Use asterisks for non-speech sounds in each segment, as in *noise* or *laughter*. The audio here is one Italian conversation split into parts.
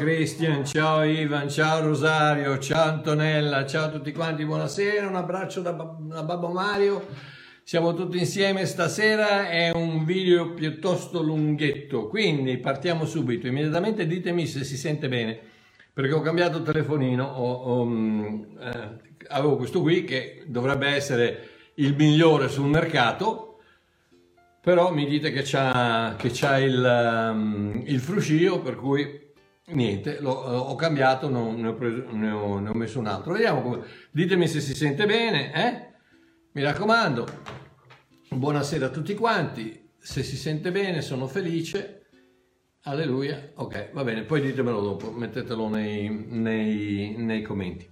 Christian, ciao Ivan, ciao Rosario, ciao Antonella, ciao a tutti quanti, buonasera, un abbraccio da, da Babbo Mario. Siamo tutti insieme stasera, è un video piuttosto lunghetto, quindi partiamo subito. Immediatamente ditemi se si sente bene, perché ho cambiato telefonino, ho, ho, mm, eh, avevo questo qui che dovrebbe essere il migliore sul mercato, però mi dite che c'ha, che c'ha il, um, il fruscio, per cui niente, l'ho, ho cambiato, non, ne, ho preso, ne, ho, ne, ho messo un altro. Vediamo come, ditemi se si sente bene, eh? Mi raccomando, buonasera a tutti quanti, se si sente bene sono felice, alleluia, ok, va bene, poi ditemelo dopo, mettetelo nei, nei, nei commenti.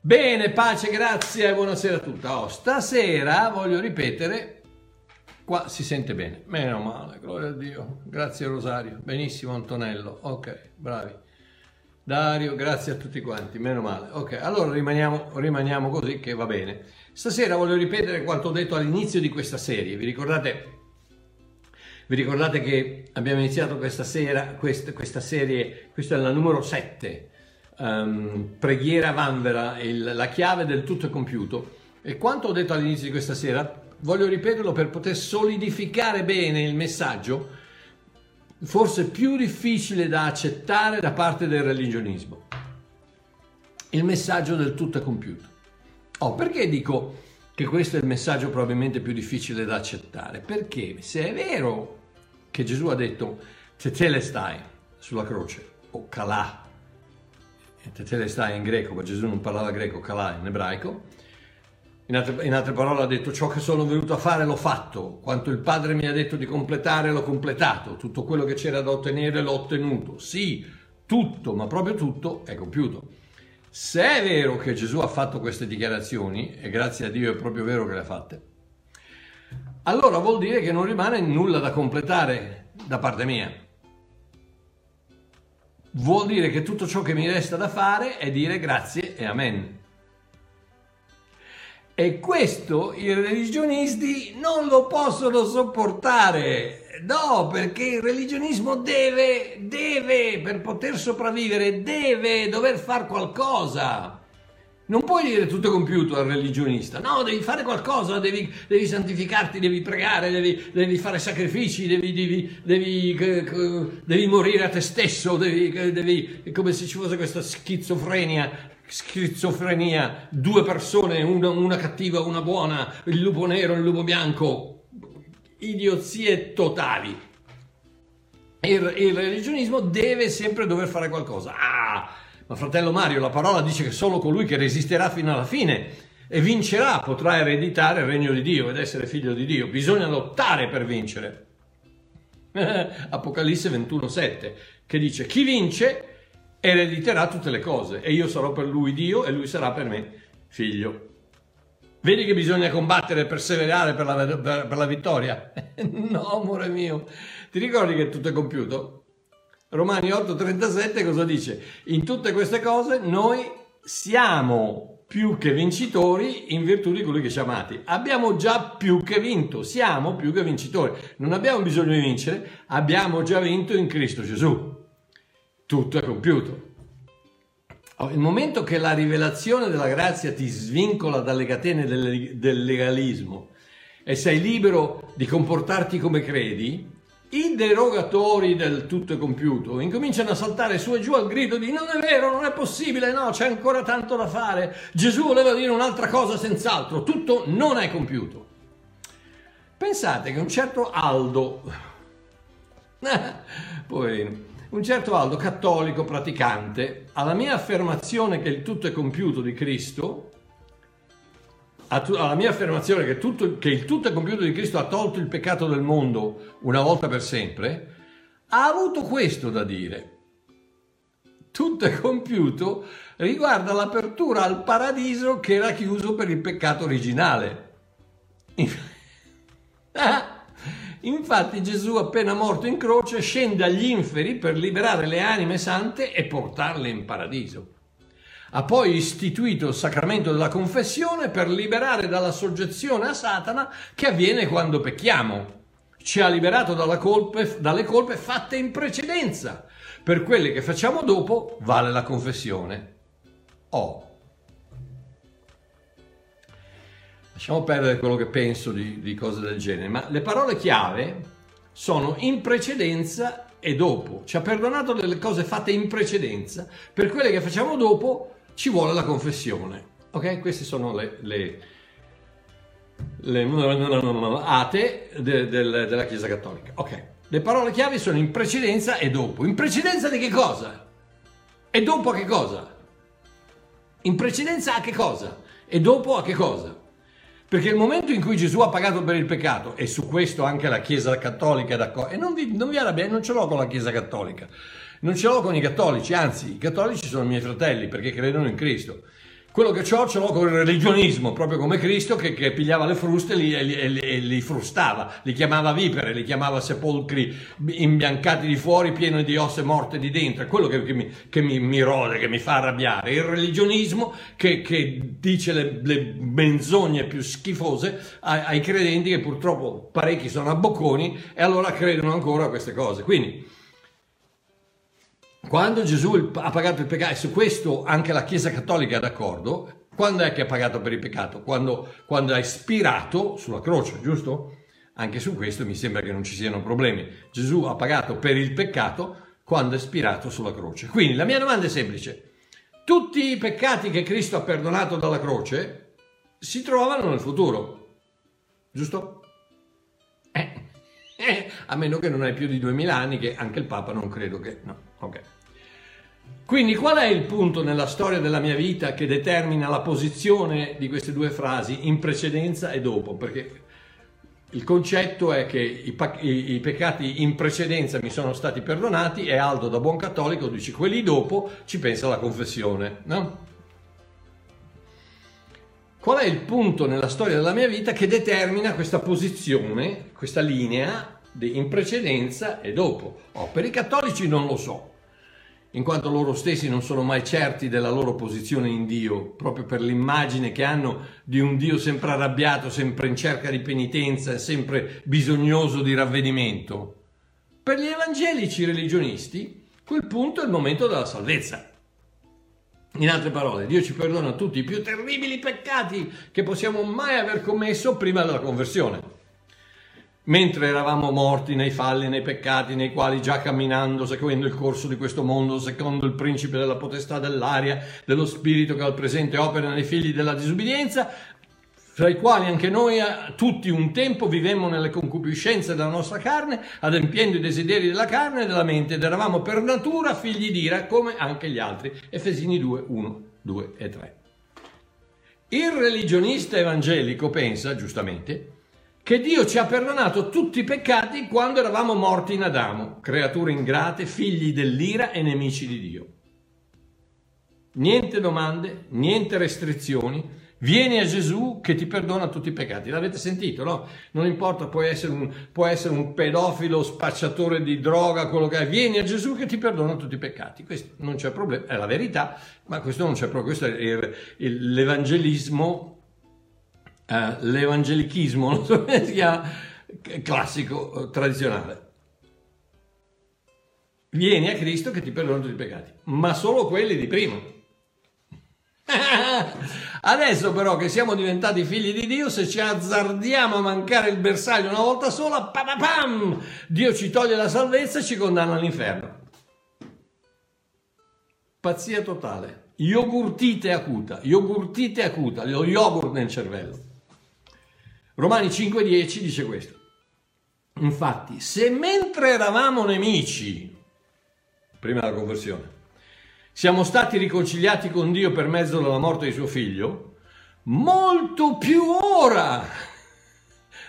Bene, pace, grazie e buonasera a tutti. Oh, stasera voglio ripetere Qua si sente bene, meno male, gloria a Dio. Grazie Rosario, benissimo Antonello, ok, bravi. Dario, grazie a tutti quanti, meno male. Ok, allora rimaniamo, rimaniamo così che va bene. Stasera voglio ripetere quanto ho detto all'inizio di questa serie. Vi ricordate, vi ricordate che abbiamo iniziato questa, sera, questa, questa serie, questa è la numero 7, um, ehm, Preghiera Vanvera, il, la chiave del tutto è compiuto. E quanto ho detto all'inizio di questa sera, voglio ripeterlo per poter solidificare bene il messaggio, forse più difficile da accettare da parte del religionismo. Il messaggio del tutto è compiuto. Oh, perché dico che questo è il messaggio probabilmente più difficile da accettare? Perché se è vero che Gesù ha detto tetelestai sulla croce, o kalà, tetelestai in greco, ma Gesù non parlava greco, kalà in ebraico, in altre, in altre, parole ha detto ciò che sono venuto a fare l'ho fatto, quanto il Padre mi ha detto di completare l'ho completato, tutto quello che c'era da ottenere l'ho ottenuto. Sì, tutto, ma proprio tutto è compiuto. Se è vero che Gesù ha fatto queste dichiarazioni, e grazie a Dio è proprio vero che le ha fatte, allora vuol dire che non rimane nulla da completare da parte mia. Vuol dire che tutto ciò che mi resta da fare è dire grazie e amen. E questo i religionisti non lo possono sopportare. No, perché il religionismo deve, deve, per poter sopravvivere, deve dover fare qualcosa. Non puoi dire tutto compiuto al religionista, no, devi fare qualcosa, devi, devi santificarti, devi pregare, devi, devi fare sacrifici, devi, devi, morire a te stesso, devi, come se ci fosse questa schizofrenia schizofrenia, due persone, una, una cattiva, una buona, il lupo nero, il lupo bianco, idiozie totali. Il, il, religionismo deve sempre dover fare qualcosa. Ah, ma fratello Mario, la parola dice che solo colui che resisterà fino alla fine e vincerà potrà ereditare il regno di Dio ed essere figlio di Dio. Bisogna lottare per vincere. *laughs* Apocalisse 21:7 che dice chi vince erediterà tutte le cose e io sarò per lui Dio e lui sarà per me figlio. Vedi che bisogna combattere perseverare per la, per, per la vittoria? *laughs* no, amore mio. Ti ricordi che tutto è compiuto? Romani 8:37 cosa dice? In tutte queste cose noi siamo più che vincitori in virtù di colui che ci ha amati. Abbiamo già più che vinto, siamo più che vincitori. Non abbiamo bisogno di vincere, abbiamo già vinto in Cristo Gesù tutto è compiuto. Oh, il momento che la rivelazione della grazia ti svincola dalle catene del legalismo e sei libero di comportarti come credi, i derogatori del tutto è compiuto incominciano a saltare su e giù al grido di non è vero, non è possibile, no, c'è ancora tanto da fare. Gesù voleva dire un'altra cosa senz'altro, tutto non è compiuto. Pensate che un certo Aldo, *laughs* poverino, un certo Aldo, cattolico praticante, alla mia affermazione che il tutto è compiuto di Cristo, alla mia affermazione che, tutto, che il tutto è compiuto di Cristo ha tolto il peccato del mondo una volta per sempre, ha avuto questo da dire. Tutto è compiuto riguarda l'apertura al paradiso che era chiuso per il peccato originale. *laughs* Infatti Gesù, appena morto in croce, scende agli inferi per liberare le anime sante e portarle in paradiso. Ha poi istituito il sacramento della confessione per liberare dalla soggezione a Satana che avviene quando pecchiamo. ci ha liberato colpe, dalle colpe fatte in precedenza. Per quelle che facciamo dopo vale la confessione. Oh. Lasciamo perdere quello che penso di, di cose del genere, ma le parole chiave sono in precedenza e dopo. Ci ha perdonato delle cose fatte in precedenza, per quelle che facciamo dopo ci vuole la confessione. Ok? Queste sono le, le, le ate de, de, della Chiesa Cattolica. Ok. Le parole chiave sono in precedenza e dopo. In precedenza di che cosa? E dopo a che cosa? In precedenza a che cosa? E dopo a che cosa? Perché il momento in cui Gesù ha pagato per il peccato, e su questo anche la Chiesa Cattolica è d'accordo, e non vi, non vi arrabbiate, non ce l'ho con la Chiesa Cattolica, non ce l'ho con i cattolici, anzi i cattolici sono i miei fratelli perché credono in Cristo. Quello che ho ce l'ho con il religionismo, proprio come Cristo che, che pigliava le fruste e li, e, li, li, frustava, li chiamava vipere, li chiamava sepolcri imbiancati di fuori, pieni di ossa morte di dentro. È quello che, che, mi, che mi, mi, rode, che mi fa arrabbiare. Il religionismo che, che dice le, le, menzogne più schifose ai, ai credenti, che purtroppo parecchi sono abbocconi e allora credono ancora a queste cose. Quindi, quando Gesù ha pagato il peccato, e su questo anche la Chiesa Cattolica è d'accordo, quando è che ha pagato per il peccato? Quando, quando ha ispirato sulla croce, giusto? Anche su questo mi sembra che non ci siano problemi. Gesù ha pagato per il peccato quando è ispirato sulla croce. Quindi la mia domanda è semplice. Tutti i peccati che Cristo ha perdonato dalla croce si trovano nel futuro, giusto? *laughs* A meno che non hai più di 2000 anni, che anche il Papa non credo che... No, ok. Quindi qual è il punto nella storia della mia vita che determina la posizione di queste due frasi in precedenza e dopo? Perché il concetto è che i, i, i, peccati in precedenza mi sono stati perdonati e Aldo da buon cattolico dice quelli dopo ci pensa la confessione, no? Qual è il punto nella storia della mia vita che determina questa posizione, questa linea in precedenza e dopo? Oh, per i cattolici non lo so, in quanto loro stessi non sono mai certi della loro posizione in Dio, proprio per l'immagine che hanno di un Dio sempre arrabbiato, sempre in cerca di penitenza e sempre bisognoso di ravvedimento. Per gli evangelici religionisti, quel punto è il momento della salvezza. In altre parole, Dio ci perdona tutti i più terribili peccati che possiamo mai aver commesso prima della conversione mentre eravamo morti nei falli, nei peccati, nei quali già camminando, seguendo il corso di questo mondo, secondo il principe della potestà dell'aria, dello spirito che al presente opera nei figli della disubbidienza, fra i quali anche noi tutti un tempo vivemmo nelle concupiscenze della nostra carne, adempiendo i desideri della carne e della mente, ed eravamo per natura figli di ira come anche gli altri. Efesini 2, 1, 2 e 3. Il religionista evangelico pensa, giustamente, che Dio ci ha perdonato tutti i peccati quando eravamo morti in Adamo, creature ingrate, figli dell'ira e nemici di Dio. Niente domande, niente restrizioni, vieni a Gesù che ti perdona tutti i peccati. L'avete sentito, no? Non importa, puoi essere un, può essere un pedofilo, spacciatore di droga, quello che è, vieni a Gesù che ti perdona tutti i peccati. Questo non c'è problema, è la verità, ma questo non c'è problema, questo è il, il, l'evangelismo eh, l'evangelichismo, *laughs* non so come si chiama, classico, eh, tradizionale. Vieni a Cristo che ti perdona tutti i peccati, ma solo quelli di prima. *laughs* Adesso però che siamo diventati figli di Dio, se ci azzardiamo a mancare il bersaglio una volta sola, pam, pam, Dio ci toglie la salvezza e ci condanna all'inferno. Pazzia totale. Yogurtite acuta, yogurtite acuta, lo yogurt nel cervello. Romani 5:10 dice questo. Infatti, se mentre eravamo nemici, prima della conversione, siamo stati riconciliati con Dio per mezzo della morte di suo figlio, molto più ora,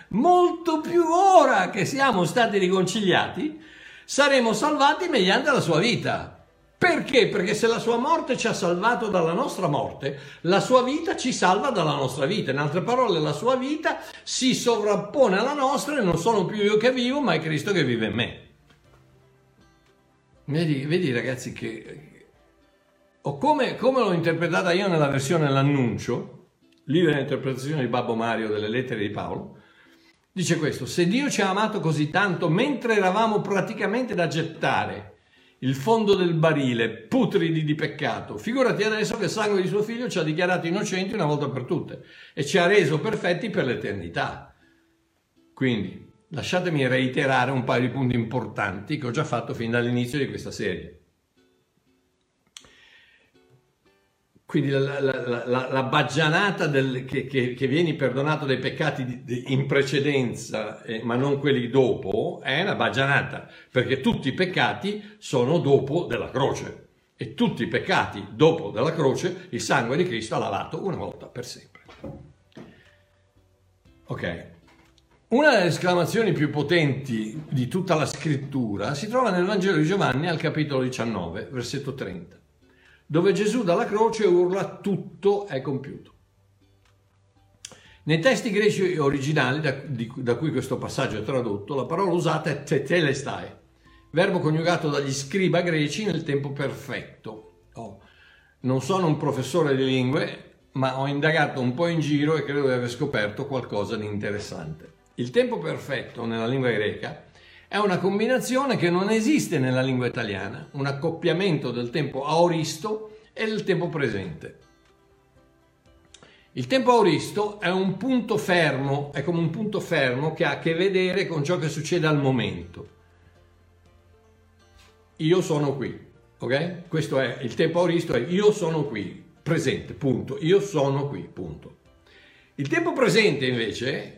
molto più ora che siamo stati riconciliati, saremo salvati mediante la sua vita. Perché? Perché se la sua morte ci ha salvato dalla nostra morte, la sua vita ci salva dalla nostra vita. In altre parole, la sua vita si sovrappone alla nostra e non sono più io che vivo, ma è Cristo che vive in me. Vedi, vedi ragazzi che... O come, come l'ho interpretata io nella versione L'annuncio, lì nell'interpretazione di Babbo Mario delle lettere di Paolo, Dice questo, se Dio ci ha amato così tanto mentre eravamo praticamente da gettare il fondo del barile, putridi di peccato, figurati adesso che il sangue di suo figlio ci ha dichiarato innocenti una volta per tutte e ci ha reso perfetti per l'eternità. Quindi, lasciatemi reiterare un paio di punti importanti che ho già fatto fin dall'inizio di questa serie. Quindi la, la, la, la baggianata del, che, che, che, vieni perdonato dai peccati di, di, in precedenza, eh, ma non quelli dopo, è una baggianata, perché tutti i peccati sono dopo della croce. E tutti i peccati dopo della croce il sangue di Cristo ha lavato una volta per sempre. Ok. Una delle esclamazioni più potenti di tutta la scrittura si trova nel Vangelo di Giovanni al capitolo 19, versetto 30 dove Gesù dalla croce urla tutto è compiuto. Nei testi greci originali, da, di, da, cui questo passaggio è tradotto, la parola usata è tetelestai, verbo coniugato dagli scriba greci nel tempo perfetto. Oh, non sono un professore di lingue, ma ho indagato un po' in giro e credo di aver scoperto qualcosa di interessante. Il tempo perfetto nella lingua greca è una combinazione che non esiste nella lingua italiana, un accoppiamento del tempo aoristo e del tempo presente. Il tempo aoristo è un punto fermo, è come un punto fermo che ha a che vedere con ciò che succede al momento. Io sono qui, ok? Questo è il tempo aoristo, è io sono qui, presente, punto. Io sono qui, punto. Il tempo presente invece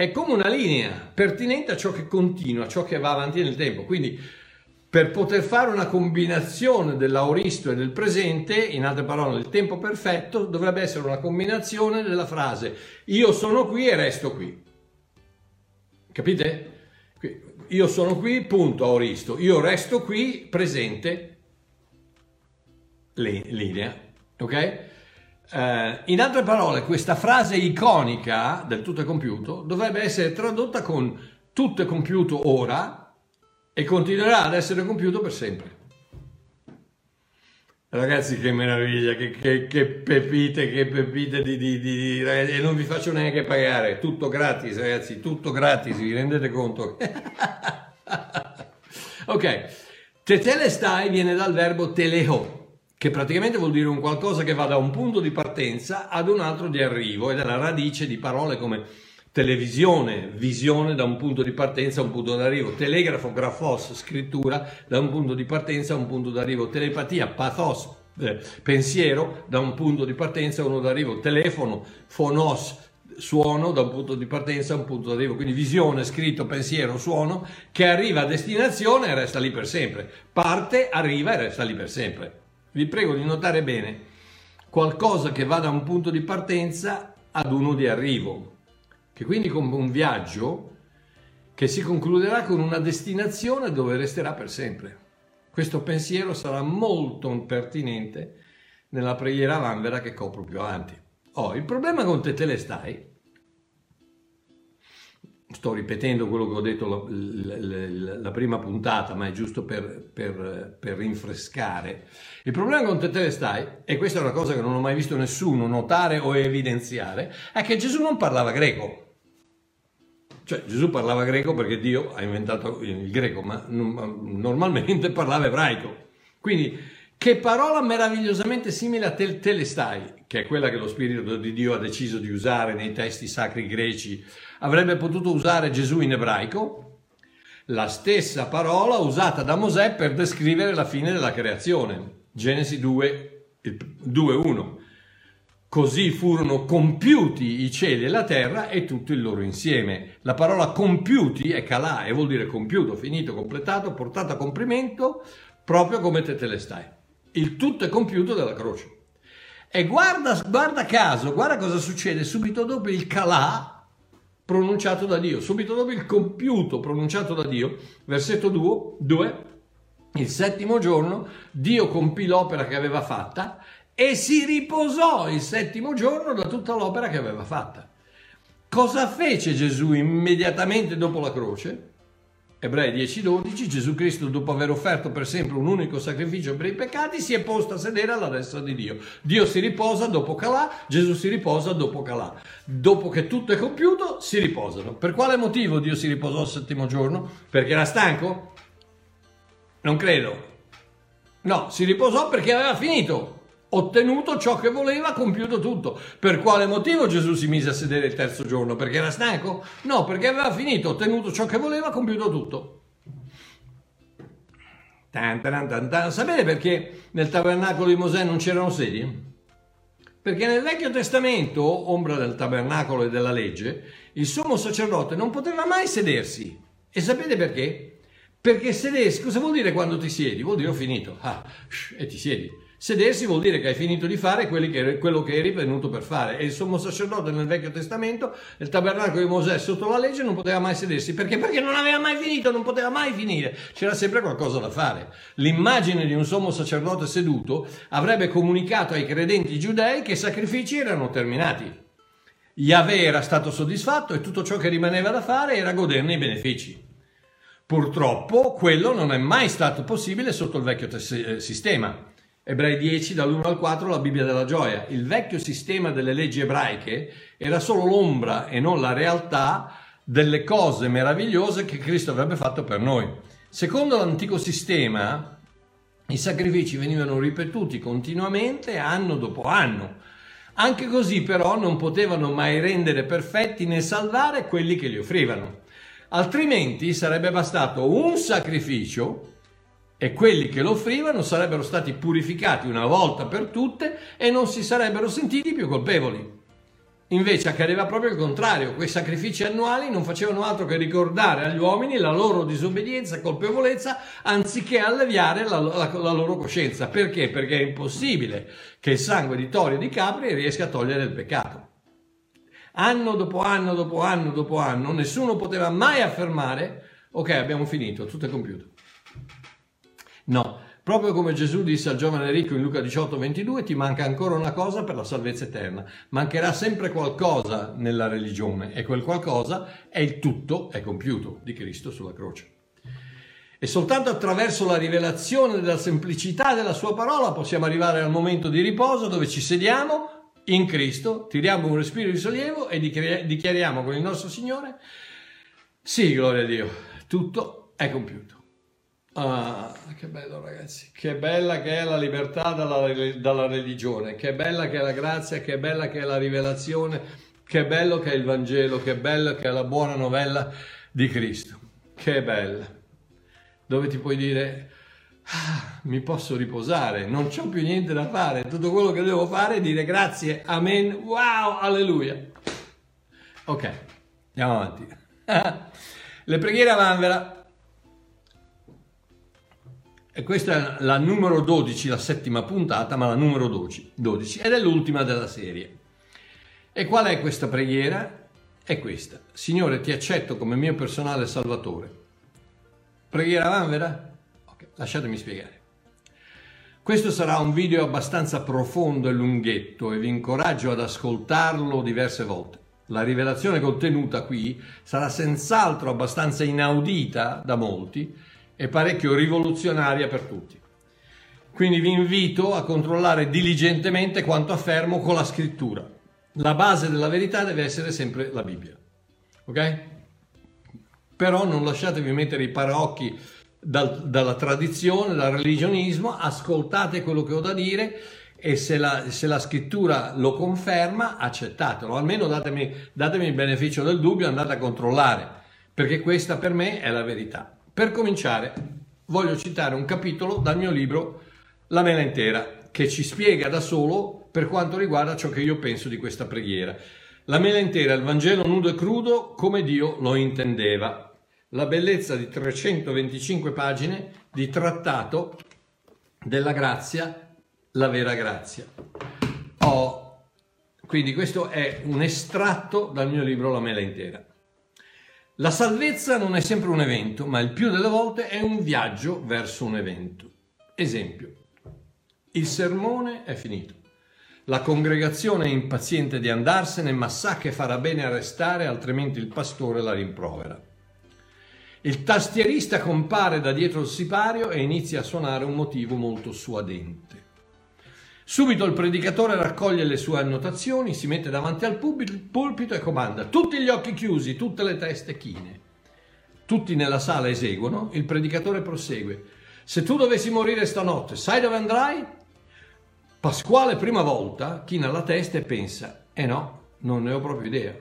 è come una linea pertinente a ciò che continua, a ciò che va avanti nel tempo. Quindi per poter fare una combinazione dell'auristo e del presente, in altre parole, il tempo perfetto dovrebbe essere una combinazione della frase io sono qui e resto qui. Capite? Io sono qui, punto, auristo. Io resto qui, presente, linea. Ok? Eh, in altre parole, questa frase iconica del tutto è compiuto dovrebbe essere tradotta con tutto è compiuto ora e continuerà ad essere compiuto per sempre. Ragazzi, che meraviglia, che, che, che pepite, che pepite di, di, di, E non vi faccio neanche pagare, tutto gratis, ragazzi, tutto gratis, vi rendete conto? *laughs* ok, tetelestai viene dal verbo teleho, che praticamente vuol dire un qualcosa che va da un punto di partenza ad un altro di arrivo ed è la radice di parole come televisione, visione da un punto di partenza a un punto d'arrivo, telegrafo, grafos, scrittura da un punto di partenza a un punto d'arrivo, telepatia, pathos, eh, pensiero da un punto di partenza a uno d'arrivo, telefono, phonos, suono da un punto di partenza a un punto d'arrivo, quindi visione, scritto, pensiero, suono che arriva a destinazione e resta lì per sempre, parte, arriva e resta lì per sempre. Vi prego di notare bene qualcosa che va da un punto di partenza ad uno di arrivo, che quindi come un viaggio che si concluderà con una destinazione dove resterà per sempre. Questo pensiero sarà molto pertinente nella preghiera vanvera che copro più avanti. Oh, il problema con te te le stai sto ripetendo quello che ho detto la, la, la prima puntata, ma è giusto per, per, per rinfrescare. Il problema con Tetelestai, e questa è una cosa che non ho mai visto nessuno notare o evidenziare, è che Gesù non parlava greco. Cioè Gesù parlava greco perché Dio ha inventato il greco, ma normalmente *laughs* parlava ebraico. Quindi che parola meravigliosamente simile a tel- telestai, che è quella che lo Spirito di Dio ha deciso di usare nei testi sacri greci, avrebbe potuto usare Gesù in ebraico, la stessa parola usata da Mosè per descrivere la fine della creazione. Genesi 2, 2.1. Così furono compiuti i cieli e la terra e tutto il loro insieme. La parola compiuti è calà e vuol dire compiuto, finito, completato, portato a compimento, proprio come te te le stai il tutto è compiuto dalla croce. E guarda, guarda caso, guarda cosa succede subito dopo il calà pronunciato da Dio, subito dopo il compiuto pronunciato da Dio, versetto 2, il settimo giorno Dio compì l'opera che aveva fatta e si riposò il settimo giorno da tutta l'opera che aveva fatta. Cosa fece Gesù immediatamente dopo la croce? Ebrei 10:12, Gesù Cristo, dopo aver offerto per sempre un unico sacrificio per i peccati, si è posto a sedere alla destra di Dio. Dio si riposa dopo Calà, Gesù si riposa dopo Calà. Dopo che tutto è compiuto, si riposano. Per quale motivo Dio si riposò il settimo giorno? Perché era stanco? Non credo. No, si riposò perché aveva finito ottenuto ciò che voleva, compiuto tutto. Per quale motivo Gesù si mise a sedere il terzo giorno? Perché era stanco? No, perché aveva finito, ottenuto ciò che voleva, compiuto tutto. Tan, tan, tan, tan. Sapete perché nel tabernacolo di Mosè non c'erano sedie? Perché nel Vecchio Testamento, ombra del tabernacolo e della legge, il sommo sacerdote non poteva mai sedersi. E sapete perché? Perché sedersi, cosa vuol dire quando ti siedi? Vuol dire ho finito, ah, e ti siedi. Sedersi vuol dire che hai finito di fare che, quello che eri venuto per fare. E il sommo sacerdote nel Vecchio Testamento, nel tabernacolo di Mosè sotto la legge, non poteva mai sedersi. Perché? Perché non aveva mai finito, non poteva mai finire. C'era sempre qualcosa da fare. L'immagine di un sommo sacerdote seduto avrebbe comunicato ai credenti giudei che i sacrifici erano terminati. Yahweh era stato soddisfatto e tutto ciò che rimaneva da fare era goderne i benefici. Purtroppo quello non è mai stato possibile sotto il vecchio tes- eh, sistema. Ebrei 10 dall'1 al 4 la Bibbia della gioia. Il vecchio sistema delle leggi ebraiche era solo l'ombra e non la realtà delle cose meravigliose che Cristo avrebbe fatto per noi. Secondo l'antico sistema, i sacrifici venivano ripetuti continuamente anno dopo anno. Anche così però non potevano mai rendere perfetti né salvare quelli che li offrivano. Altrimenti sarebbe bastato un sacrificio e quelli che lo offrivano sarebbero stati purificati una volta per tutte e non si sarebbero sentiti più colpevoli. Invece accadeva proprio il contrario, quei sacrifici annuali non facevano altro che ricordare agli uomini la loro disobbedienza e colpevolezza anziché alleviare la, la, la, loro coscienza. Perché? Perché è impossibile che il sangue di tori e di capri riesca a togliere il peccato. Anno dopo anno dopo anno dopo anno nessuno poteva mai affermare ok abbiamo finito, tutto è compiuto. No, proprio come Gesù disse al giovane ricco in Luca 18, 22, ti manca ancora una cosa per la salvezza eterna. Mancherà sempre qualcosa nella religione e quel qualcosa è il tutto, è compiuto, di Cristo sulla croce. E soltanto attraverso la rivelazione della semplicità della sua parola possiamo arrivare al momento di riposo dove ci sediamo in Cristo, tiriamo un respiro di sollievo e dichiariamo con il nostro Signore, sì, gloria a Dio, tutto è compiuto. Ah, che bello ragazzi, che bella che è la libertà dalla, dalla, religione, che bella che è la grazia, che bella che è la rivelazione, che bello che è il Vangelo, che bello che è la buona novella di Cristo, che bella, dove ti puoi dire ah, mi posso riposare, non ho più niente da fare, tutto quello che devo fare è dire grazie, amen, wow, alleluia. Ok, andiamo avanti. *laughs* Le preghiere a vanvera e questa è la numero 12, la settima puntata, ma la numero 12, 12 ed è l'ultima della serie. E qual è questa preghiera? È questa. Signore, ti accetto come mio personale salvatore. Preghiera vanvera? Ok, lasciatemi spiegare. Questo sarà un video abbastanza profondo e lunghetto e vi incoraggio ad ascoltarlo diverse volte. La rivelazione contenuta qui sarà senz'altro abbastanza inaudita da molti, e parecchio rivoluzionaria per tutti. Quindi vi invito a controllare diligentemente quanto affermo con la scrittura. La base della verità deve essere sempre la Bibbia. Ok? Però non lasciatevi mettere i paraocchi dal, dalla tradizione, dal religionismo, ascoltate quello che ho da dire e se la, se la scrittura lo conferma, accettatelo. Almeno datemi, datemi il beneficio del dubbio, andate a controllare, perché questa per me è la verità. Per cominciare, voglio citare un capitolo dal mio libro La mela intera, che ci spiega da solo per quanto riguarda ciò che io penso di questa preghiera. La mela intera, il Vangelo nudo e crudo come Dio lo intendeva. La bellezza di 325 pagine di trattato della grazia, la vera grazia. Oh, quindi questo è un estratto dal mio libro La mela intera. La salvezza non è sempre un evento, ma il più delle volte è un viaggio verso un evento. Esempio, il sermone è finito. La congregazione è impaziente di andarsene, ma sa che farà bene a restare, altrimenti il pastore la rimprovera. Il tastierista compare da dietro il sipario e inizia a suonare un motivo molto suadente. Subito il predicatore raccoglie le sue annotazioni, si mette davanti al pulpito e comanda tutti gli occhi chiusi, tutte le teste chine. Tutti nella sala eseguono, il predicatore prosegue. Se tu dovessi morire stanotte, sai dove andrai? Pasquale prima volta china la testa e pensa, eh no, non ne ho proprio idea.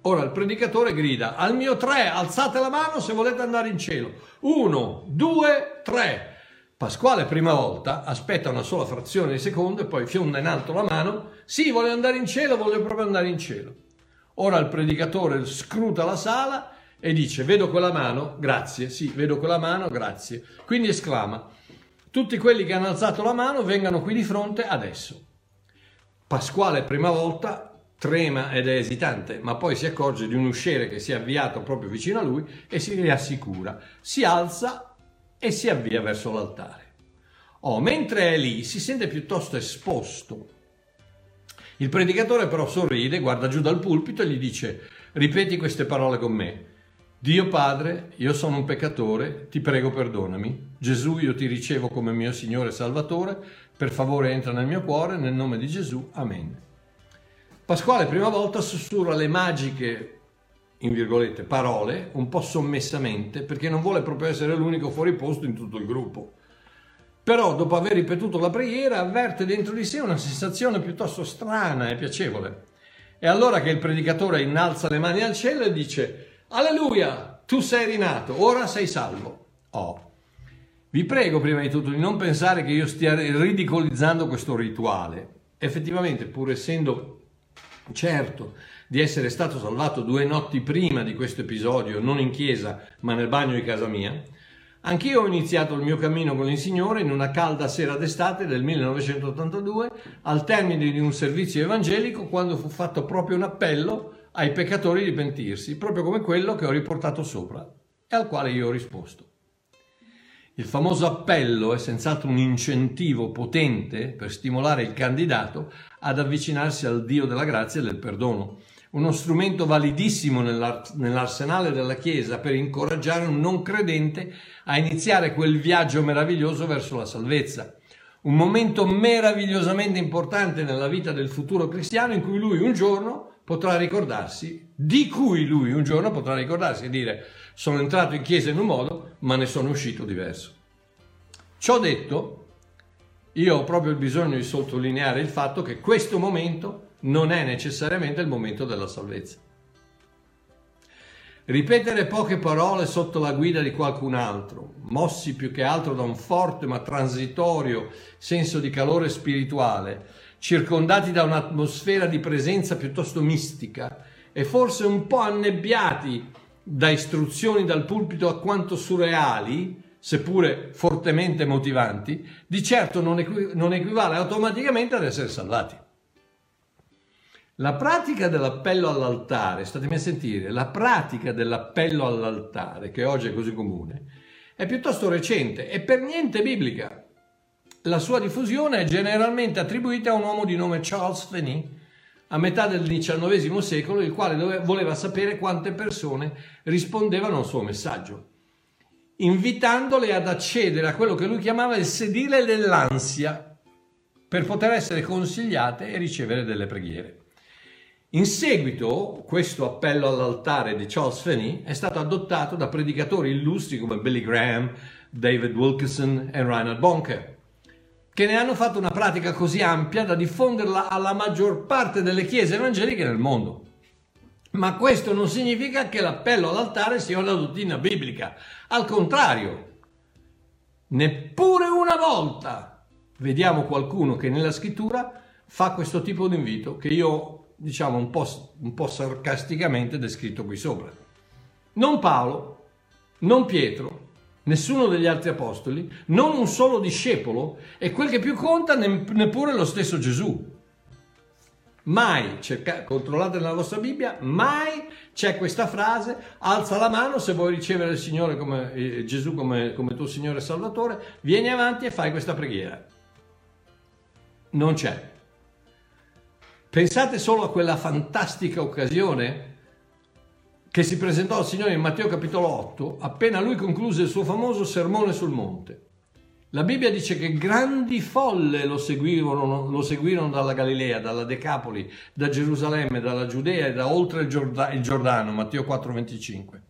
Ora il predicatore grida, al mio tre, alzate la mano se volete andare in cielo. Uno, due, tre. Pasquale prima volta aspetta una sola frazione di secondo e poi fionda in alto la mano. Sì, voglio andare in cielo, voglio proprio andare in cielo. Ora il predicatore scruta la sala e dice, vedo quella mano, grazie, sì, vedo quella mano, grazie. Quindi esclama, tutti quelli che hanno alzato la mano vengano qui di fronte adesso. Pasquale prima volta trema ed è esitante, ma poi si accorge di un usciere che si è avviato proprio vicino a lui e si riassicura. Si alza e si avvia verso l'altare. Oh, mentre è lì si sente piuttosto esposto. Il predicatore però sorride, guarda giù dal pulpito e gli dice: Ripeti queste parole con me. Dio Padre, io sono un peccatore, ti prego perdonami. Gesù, io ti ricevo come mio Signore e Salvatore, per favore entra nel mio cuore, nel nome di Gesù. Amen. Pasquale prima volta sussurra le magiche, in virgolette, parole, un po' sommessamente, perché non vuole proprio essere l'unico fuori posto in tutto il gruppo. Però dopo aver ripetuto la preghiera avverte dentro di sé una sensazione piuttosto strana e piacevole. È allora che il predicatore innalza le mani al cielo e dice Alleluia, tu sei rinato, ora sei salvo. Oh. Vi prego prima di tutto di non pensare che io stia ridicolizzando questo rituale. Effettivamente, pur essendo certo di essere stato salvato due notti prima di questo episodio, non in chiesa, ma nel bagno di casa mia, anch'io ho iniziato il mio cammino con il Signore in una calda sera d'estate del 1982, al termine di un servizio evangelico, quando fu fatto proprio un appello ai peccatori di pentirsi, proprio come quello che ho riportato sopra e al quale io ho risposto. Il famoso appello è senz'altro un incentivo potente per stimolare il candidato ad avvicinarsi al Dio della grazia e del perdono, uno strumento validissimo nell'arsenale della Chiesa per incoraggiare un non credente a iniziare quel viaggio meraviglioso verso la salvezza. Un momento meravigliosamente importante nella vita del futuro cristiano in cui lui un giorno potrà ricordarsi, di cui lui un giorno potrà ricordarsi e dire sono entrato in chiesa in un modo, ma ne sono uscito diverso. Ciò detto, io ho proprio bisogno di sottolineare il fatto che questo momento non è necessariamente il momento della salvezza. Ripetere poche parole sotto la guida di qualcun altro, mossi più che altro da un forte ma transitorio senso di calore spirituale, circondati da un'atmosfera di presenza piuttosto mistica e forse un po' annebbiati da istruzioni dal pulpito alquanto surreali, seppure fortemente motivanti, di certo non, equi- non equivale automaticamente ad essere salvati. La pratica dell'appello all'altare, statemi a sentire, la pratica dell'appello all'altare, che oggi è così comune, è piuttosto recente e per niente biblica. La sua diffusione è generalmente attribuita a un uomo di nome Charles Finney, a metà del XIX secolo, il quale dove, voleva sapere quante persone rispondevano al suo messaggio, invitandole ad accedere a quello che lui chiamava il sedile dell'ansia per poter essere consigliate e ricevere delle preghiere. In seguito, questo appello all'altare di Charles Finney è stato adottato da predicatori illustri come Billy Graham, David Wilkerson e Reinhard Bonke che ne hanno fatto una pratica così ampia da diffonderla alla maggior parte delle chiese evangeliche nel mondo. Ma questo non significa che l'appello all'altare sia una dottrina biblica. Al contrario, neppure una volta vediamo qualcuno che nella scrittura fa questo tipo di invito che io, diciamo, un po', un po sarcasticamente descritto qui sopra. Non Paolo, non Pietro, nessuno degli altri apostoli, non un solo discepolo e quel che più conta neppure lo stesso Gesù. Mai, cerca, controllate nella vostra Bibbia, mai c'è questa frase, alza la mano se vuoi ricevere il Signore come, eh, Gesù come, come tuo Signore e Salvatore, vieni avanti e fai questa preghiera. Non c'è. Pensate solo a quella fantastica occasione che si presentò al Signore in Matteo capitolo 8, appena lui concluse il suo famoso sermone sul monte. La Bibbia dice che grandi folle lo seguirono, lo seguirono dalla Galilea, dalla Decapoli, da Gerusalemme, dalla Giudea e da oltre il Giordano, Matteo 4:25.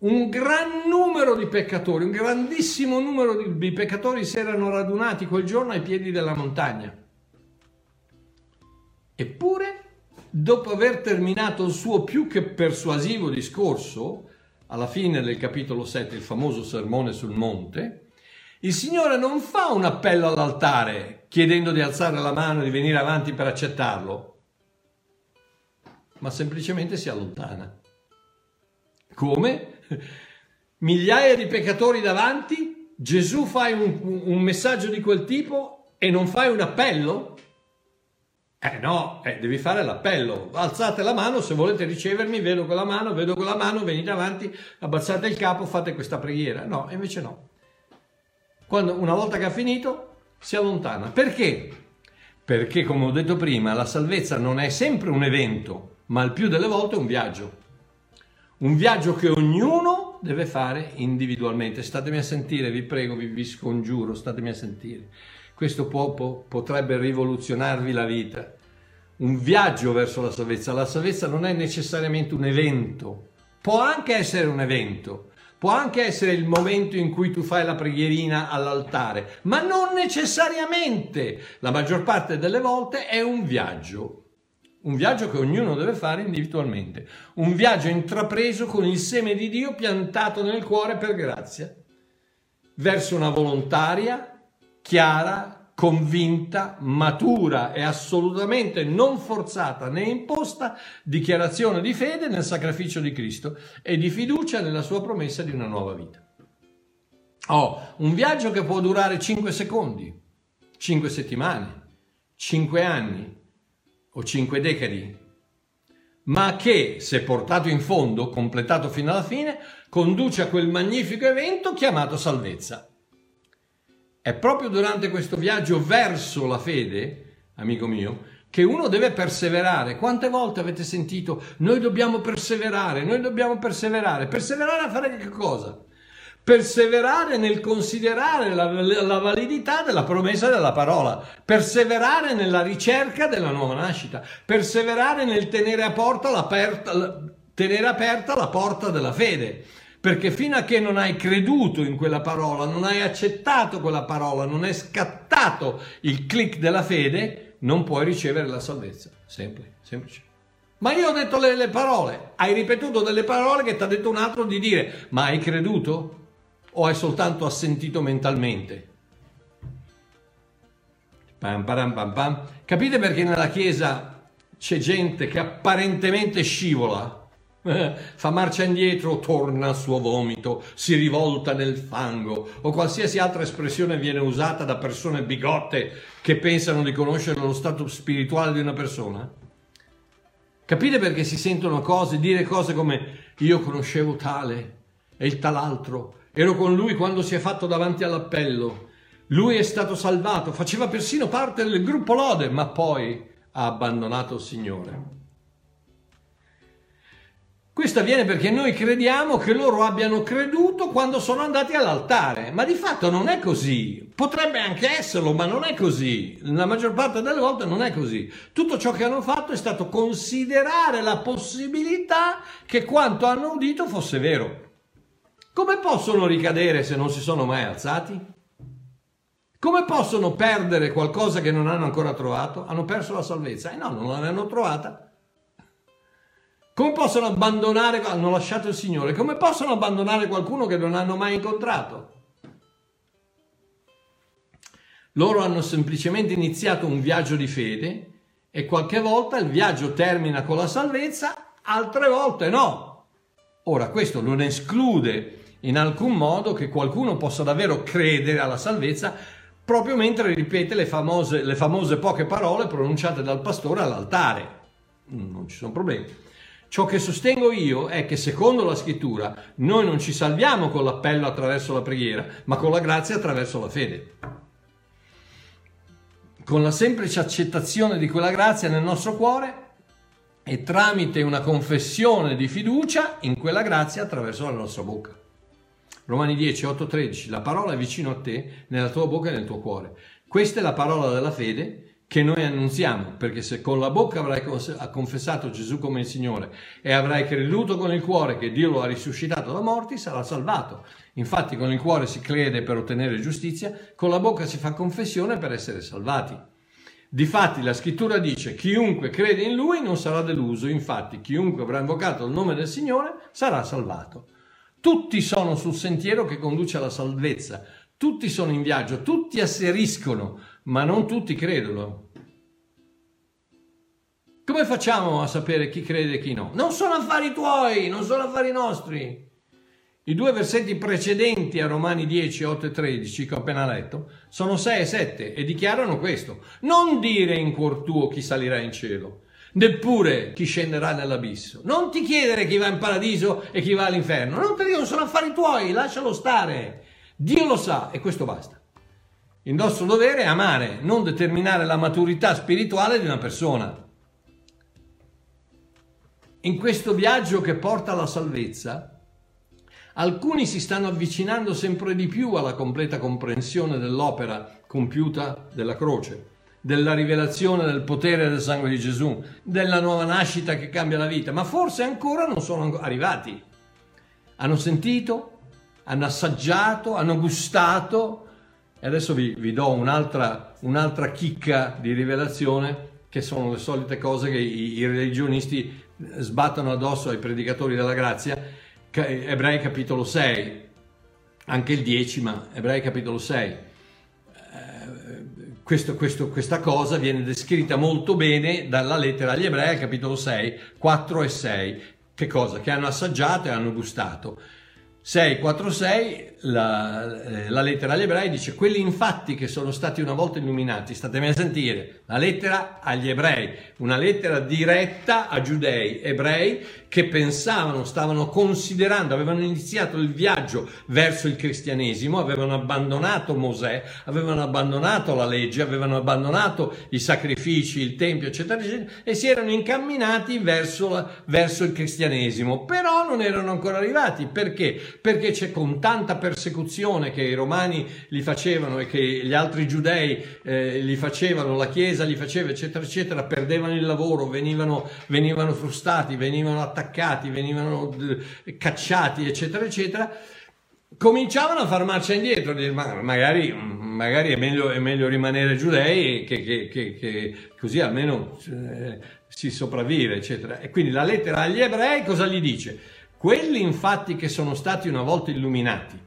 Un gran numero di peccatori, un grandissimo numero di peccatori si erano radunati quel giorno ai piedi della montagna. Eppure, dopo aver terminato il suo più che persuasivo discorso, alla fine del capitolo 7, il famoso sermone sul monte, il Signore non fa un appello all'altare chiedendo di alzare la mano e di venire avanti per accettarlo, ma semplicemente si allontana. Come? *laughs* Migliaia di peccatori davanti, Gesù fa un, un messaggio di quel tipo e non fai un appello? Eh no, eh, devi fare l'appello. Alzate la mano se volete ricevermi, vedo quella mano, vedo quella mano, venite avanti, abbassate il capo, fate questa preghiera. No, invece no. Quando una volta che ha finito si allontana. Perché? Perché, come ho detto prima, la salvezza non è sempre un evento, ma il più delle volte è un viaggio. Un viaggio che ognuno deve fare individualmente. Statemi a sentire, vi prego, vi, vi scongiuro, statemi a sentire. Questo può, potrebbe rivoluzionarvi la vita. Un viaggio verso la salvezza. La salvezza non è necessariamente un evento, può anche essere un evento, Può anche essere il momento in cui tu fai la preghierina all'altare, ma non necessariamente. La maggior parte delle volte è un viaggio. Un viaggio che ognuno deve fare individualmente. Un viaggio intrapreso con il seme di Dio piantato nel cuore per grazia. Verso una volontaria, chiara, convinta, matura e assolutamente non forzata né imposta dichiarazione di fede nel sacrificio di Cristo e di fiducia nella sua promessa di una nuova vita. Oh, un viaggio che può durare 5 secondi, 5 settimane, 5 anni o 5 decadi, ma che, se portato in fondo, completato fino alla fine, conduce a quel magnifico evento chiamato salvezza. È proprio durante questo viaggio verso la fede, amico mio, che uno deve perseverare. Quante volte avete sentito noi dobbiamo perseverare, noi dobbiamo perseverare? Perseverare a fare che cosa? Perseverare nel considerare la, la, validità della promessa della parola, perseverare nella ricerca della nuova nascita, perseverare nel tenere, aperta, tenere aperta la porta della fede perché fino a che non hai creduto in quella parola, non hai accettato quella parola, non è scattato il click della fede, non puoi ricevere la salvezza. Semplice, semplice. Ma io ho detto le, le parole, hai ripetuto delle parole che ti ha detto un altro di dire, ma hai creduto? O hai soltanto assentito mentalmente? Pam, pam, pam, pam. Capite perché nella Chiesa c'è gente che apparentemente scivola? *laughs* fa marcia indietro, torna al suo vomito, si rivolta nel fango o qualsiasi altra espressione viene usata da persone bigotte che pensano di conoscere lo stato spirituale di una persona? Capite perché si sentono cose, dire cose come io conoscevo tale e il tal'altro, ero con lui quando si è fatto davanti all'appello, lui è stato salvato, faceva persino parte del gruppo Lode, ma poi ha abbandonato il Signore. Questo avviene perché noi crediamo che loro abbiano creduto quando sono andati all'altare, ma di fatto non è così. Potrebbe anche esserlo, ma non è così. La maggior parte delle volte non è così. Tutto ciò che hanno fatto è stato considerare la possibilità che quanto hanno udito fosse vero. Come possono ricadere se non si sono mai alzati? Come possono perdere qualcosa che non hanno ancora trovato? Hanno perso la salvezza. Eh no, non l'hanno trovata. Come possono abbandonare, hanno lasciato il Signore, come possono abbandonare qualcuno che non hanno mai incontrato? Loro hanno semplicemente iniziato un viaggio di fede e qualche volta il viaggio termina con la salvezza, altre volte no. Ora, questo non esclude in alcun modo che qualcuno possa davvero credere alla salvezza proprio mentre ripete le famose, le famose poche parole pronunciate dal pastore all'altare. Non ci sono problemi. Ciò che sostengo io è che secondo la scrittura noi non ci salviamo con l'appello attraverso la preghiera, ma con la grazia attraverso la fede. Con la semplice accettazione di quella grazia nel nostro cuore e tramite una confessione di fiducia in quella grazia attraverso la nostra bocca. Romani 10, 8, 13, la parola è vicino a te, nella tua bocca e nel tuo cuore. Questa è la parola della fede che noi annunziamo, perché se con la bocca avrai confessato Gesù come il Signore e avrai creduto con il cuore che Dio lo ha risuscitato da morti, sarà salvato. Infatti con il cuore si crede per ottenere giustizia, con la bocca si fa confessione per essere salvati. Difatti la scrittura dice chiunque crede in lui non sarà deluso, infatti chiunque avrà invocato il nome del Signore sarà salvato. Tutti sono sul sentiero che conduce alla salvezza, tutti sono in viaggio, tutti asseriscono, ma non tutti credono. Come facciamo a sapere chi crede e chi no? Non sono affari tuoi, non sono affari nostri. I due versetti precedenti a Romani 10, 8 e 13 che ho appena letto sono 6 e 7 e dichiarano questo. Non dire in cuor tuo chi salirà in cielo, neppure chi scenderà nell'abisso. Non ti chiedere chi va in paradiso e chi va all'inferno. Non te dico, sono affari tuoi, lascialo stare. Dio lo sa e questo basta. Il nostro dovere è amare, non determinare la maturità spirituale di una persona. In questo viaggio che porta alla salvezza, alcuni si stanno avvicinando sempre di più alla completa comprensione dell'opera compiuta della croce, della rivelazione del potere del sangue di Gesù, della nuova nascita che cambia la vita, ma forse ancora non sono arrivati. Hanno sentito, hanno assaggiato, hanno gustato e adesso vi, vi do un'altra, un'altra chicca di rivelazione che sono le solite cose che i, i religionisti sbattono addosso ai predicatori della grazia, Ebrei capitolo 6, anche il 10, ma Ebrei capitolo 6. Eh, questo, questo, questa cosa viene descritta molto bene dalla lettera agli Ebrei, capitolo 6, 4 e 6. Che cosa? Che hanno assaggiato e hanno gustato. 646 la, eh, la, lettera agli ebrei dice quelli infatti che sono stati una volta illuminati, statemi a sentire, la lettera agli ebrei, una lettera diretta a giudei, ebrei che pensavano, stavano considerando, avevano iniziato il viaggio verso il cristianesimo, avevano abbandonato Mosè, avevano abbandonato la legge, avevano abbandonato i sacrifici, il tempio, eccetera, eccetera, e si erano incamminati verso, verso il cristianesimo, però non erano ancora arrivati, perché? Perché c'è con tanta persecuzione che i romani li facevano e che gli altri giudei eh, li facevano, la chiesa li faceva, eccetera, eccetera, perdevano il lavoro, venivano, venivano frustati, venivano attaccati, attaccati, venivano eh, cacciati, eccetera, eccetera, cominciavano a far marcia indietro, ma magari, magari è, meglio, è, meglio, rimanere giudei che, che, che, che così almeno eh, si sopravvive, eccetera. E quindi la lettera agli ebrei cosa gli dice? Quelli infatti che sono stati una volta illuminati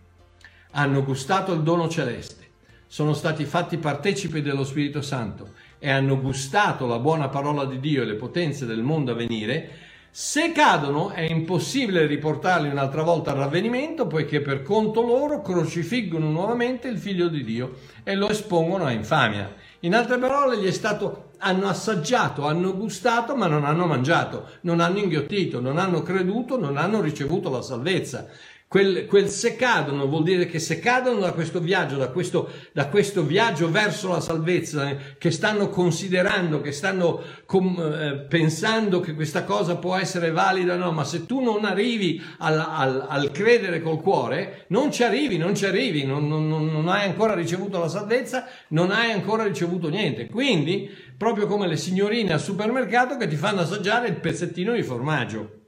hanno gustato il dono celeste, sono stati fatti partecipi dello Spirito Santo e hanno gustato la buona parola di Dio e le potenze del mondo a venire, se cadono è impossibile riportarli un'altra volta al ravvenimento poiché per conto loro crocifiggono nuovamente il figlio di Dio e lo espongono a infamia. In altre parole gli è stato, hanno assaggiato, hanno gustato ma non hanno mangiato, non hanno inghiottito, non hanno creduto, non hanno ricevuto la salvezza. Quel, quel, se cadono vuol dire che se cadono da questo viaggio, da questo, da questo viaggio verso la salvezza, eh, che stanno considerando, che stanno com, eh, pensando che questa cosa può essere valida, no, ma se tu non arrivi al, al, al credere col cuore, non ci arrivi, non ci arrivi, non, non, non hai ancora ricevuto la salvezza, non hai ancora ricevuto niente. Quindi, proprio come le signorine al supermercato che ti fanno assaggiare il pezzettino di formaggio.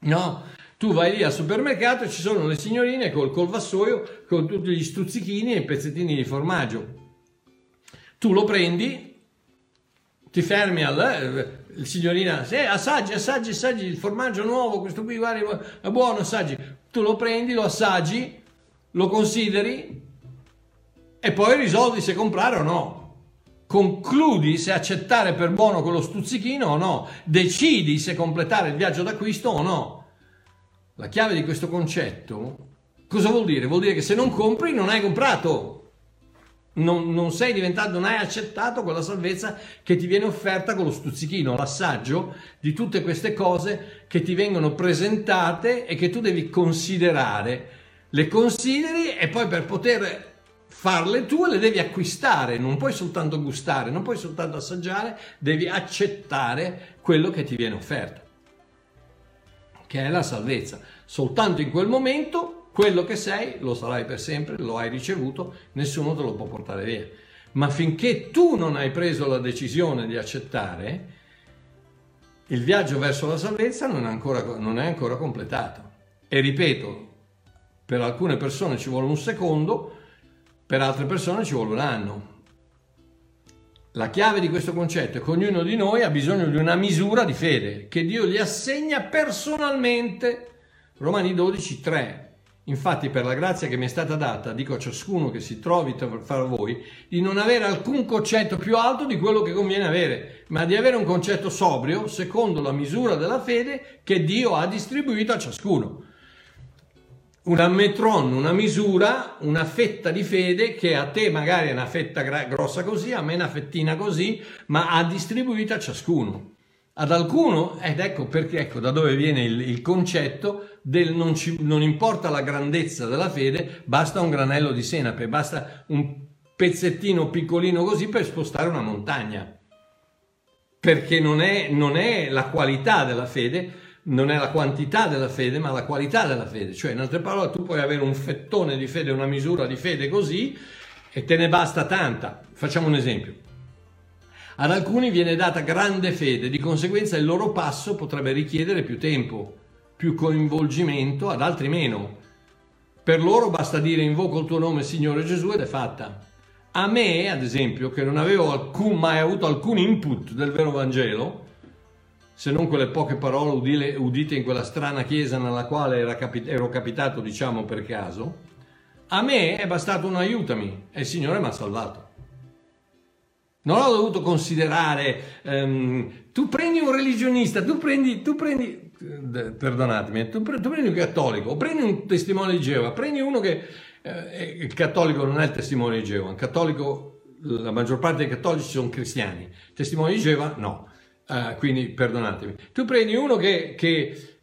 No? Tu vai lì al supermercato e ci sono le signorine col, col vassoio con tutti gli stuzzichini e i pezzettini di formaggio. Tu lo prendi, ti fermi al eh, signorina, sì, assaggi, assaggi, assaggi il formaggio nuovo, questo qui guarda, è buono, assaggi. Tu lo prendi, lo assaggi, lo consideri e poi risolvi se comprare o no. Concludi se accettare per buono quello stuzzichino o no. Decidi se completare il viaggio d'acquisto o no. La chiave di questo concetto cosa vuol dire? Vuol dire che se non compri non hai comprato. Non, non, sei diventato, non hai accettato quella salvezza che ti viene offerta con lo stuzzichino, l'assaggio di tutte queste cose che ti vengono presentate e che tu devi considerare. Le consideri e poi per poter farle tue, le devi acquistare, non puoi soltanto gustare, non puoi soltanto assaggiare, devi accettare quello che ti viene offerto, che è la salvezza. Soltanto in quel momento quello che sei lo sarai per sempre, lo hai ricevuto, nessuno te lo può portare via. Ma finché tu non hai preso la decisione di accettare, il viaggio verso la salvezza non è ancora, non è ancora completato. E ripeto, per alcune persone ci vuole un secondo, per altre persone ci vuole un anno. La chiave di questo concetto è che ognuno di noi ha bisogno di una misura di fede che Dio gli assegna personalmente. Romani 12, 3. Infatti, per la grazia che mi è stata data, dico a ciascuno che si trovi fra voi, di non avere alcun concetto più alto di quello che conviene avere, ma di avere un concetto sobrio, secondo la misura della fede che Dio ha distribuito a ciascuno. Una metron, una misura, una fetta di fede che a te magari è una fetta grossa così, a me una fettina così, ma ha distribuito a ciascuno ad alcuno, ed ecco perché, ecco da dove viene il, il concetto del non, ci, non importa la grandezza della fede, basta un granello di senape, basta un pezzettino piccolino così per spostare una montagna. Perché non è, non è la qualità della fede, non è la quantità della fede, ma la qualità della fede. Cioè, in altre parole, tu puoi avere un fettone di fede, una misura di fede così, e te ne basta tanta. Facciamo un esempio. Ad alcuni viene data grande fede, di conseguenza il loro passo potrebbe richiedere più tempo, più coinvolgimento, ad altri meno. Per loro basta dire invoco il tuo nome Signore Gesù ed è fatta. A me, ad esempio, che non avevo alcun, mai avuto alcun input del vero Vangelo, se non quelle poche parole udile, udite in quella strana chiesa nella quale capi, ero capitato, diciamo per caso, a me è bastato un aiutami e il Signore mi ha salvato. Non ho dovuto considerare, um, tu prendi un religionista, tu prendi, tu prendi perdonatemi, eh, tu, tu, prendi un cattolico, prendi un testimone di Geova, prendi uno che eh, il cattolico non è il testimone di Geova, il cattolico, la maggior parte dei cattolici sono cristiani, il testimone di Geova no, uh, quindi perdonatemi. Tu prendi uno che, che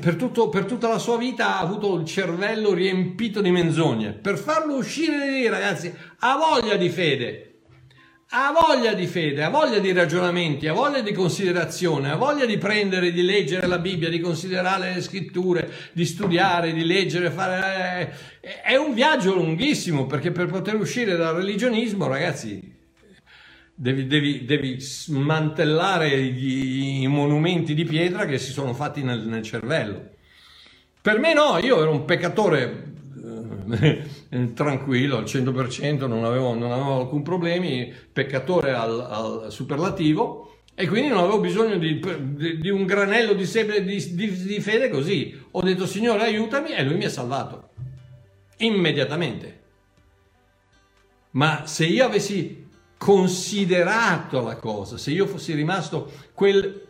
per, tutto, per, tutta la sua vita ha avuto il cervello riempito di menzogne, per farlo uscire di lì ragazzi ha voglia di fede, ha voglia di fede, ha voglia di ragionamenti, ha voglia di considerazione, ha voglia di prendere, di leggere la Bibbia, di considerare le scritture, di studiare, di leggere, fare... Eh, è un viaggio lunghissimo perché per poter uscire dal religionismo, ragazzi, devi, devi, devi smantellare gli, i monumenti di pietra che si sono fatti nel, nel cervello. Per me no, io ero un peccatore eh, *laughs* tranquillo al 100%, non avevo, non avevo alcun problema, peccatore al, al, superlativo e quindi non avevo bisogno di, di, di un granello di, sebe, di, di fede così. Ho detto Signore aiutami e lui mi ha salvato immediatamente. Ma se io avessi considerato la cosa, se io fossi rimasto quel,